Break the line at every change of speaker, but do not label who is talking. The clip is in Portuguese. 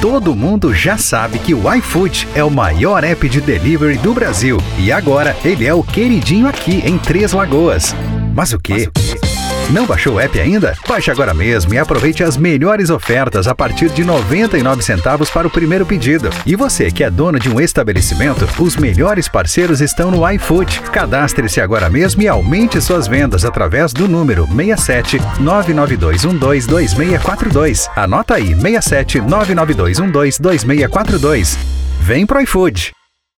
Todo mundo já sabe que o iFood é o maior app de delivery do Brasil e agora ele é o queridinho aqui em Três Lagoas. Mas o quê? Não baixou o app ainda? Baixe agora mesmo e aproveite as melhores ofertas a partir de 99 centavos para o primeiro pedido. E você que é dono de um estabelecimento, os melhores parceiros estão no iFood. Cadastre-se agora mesmo e aumente suas vendas através do número 67 99212 2642. Anota aí 67 99212 2642. Vem pro iFood.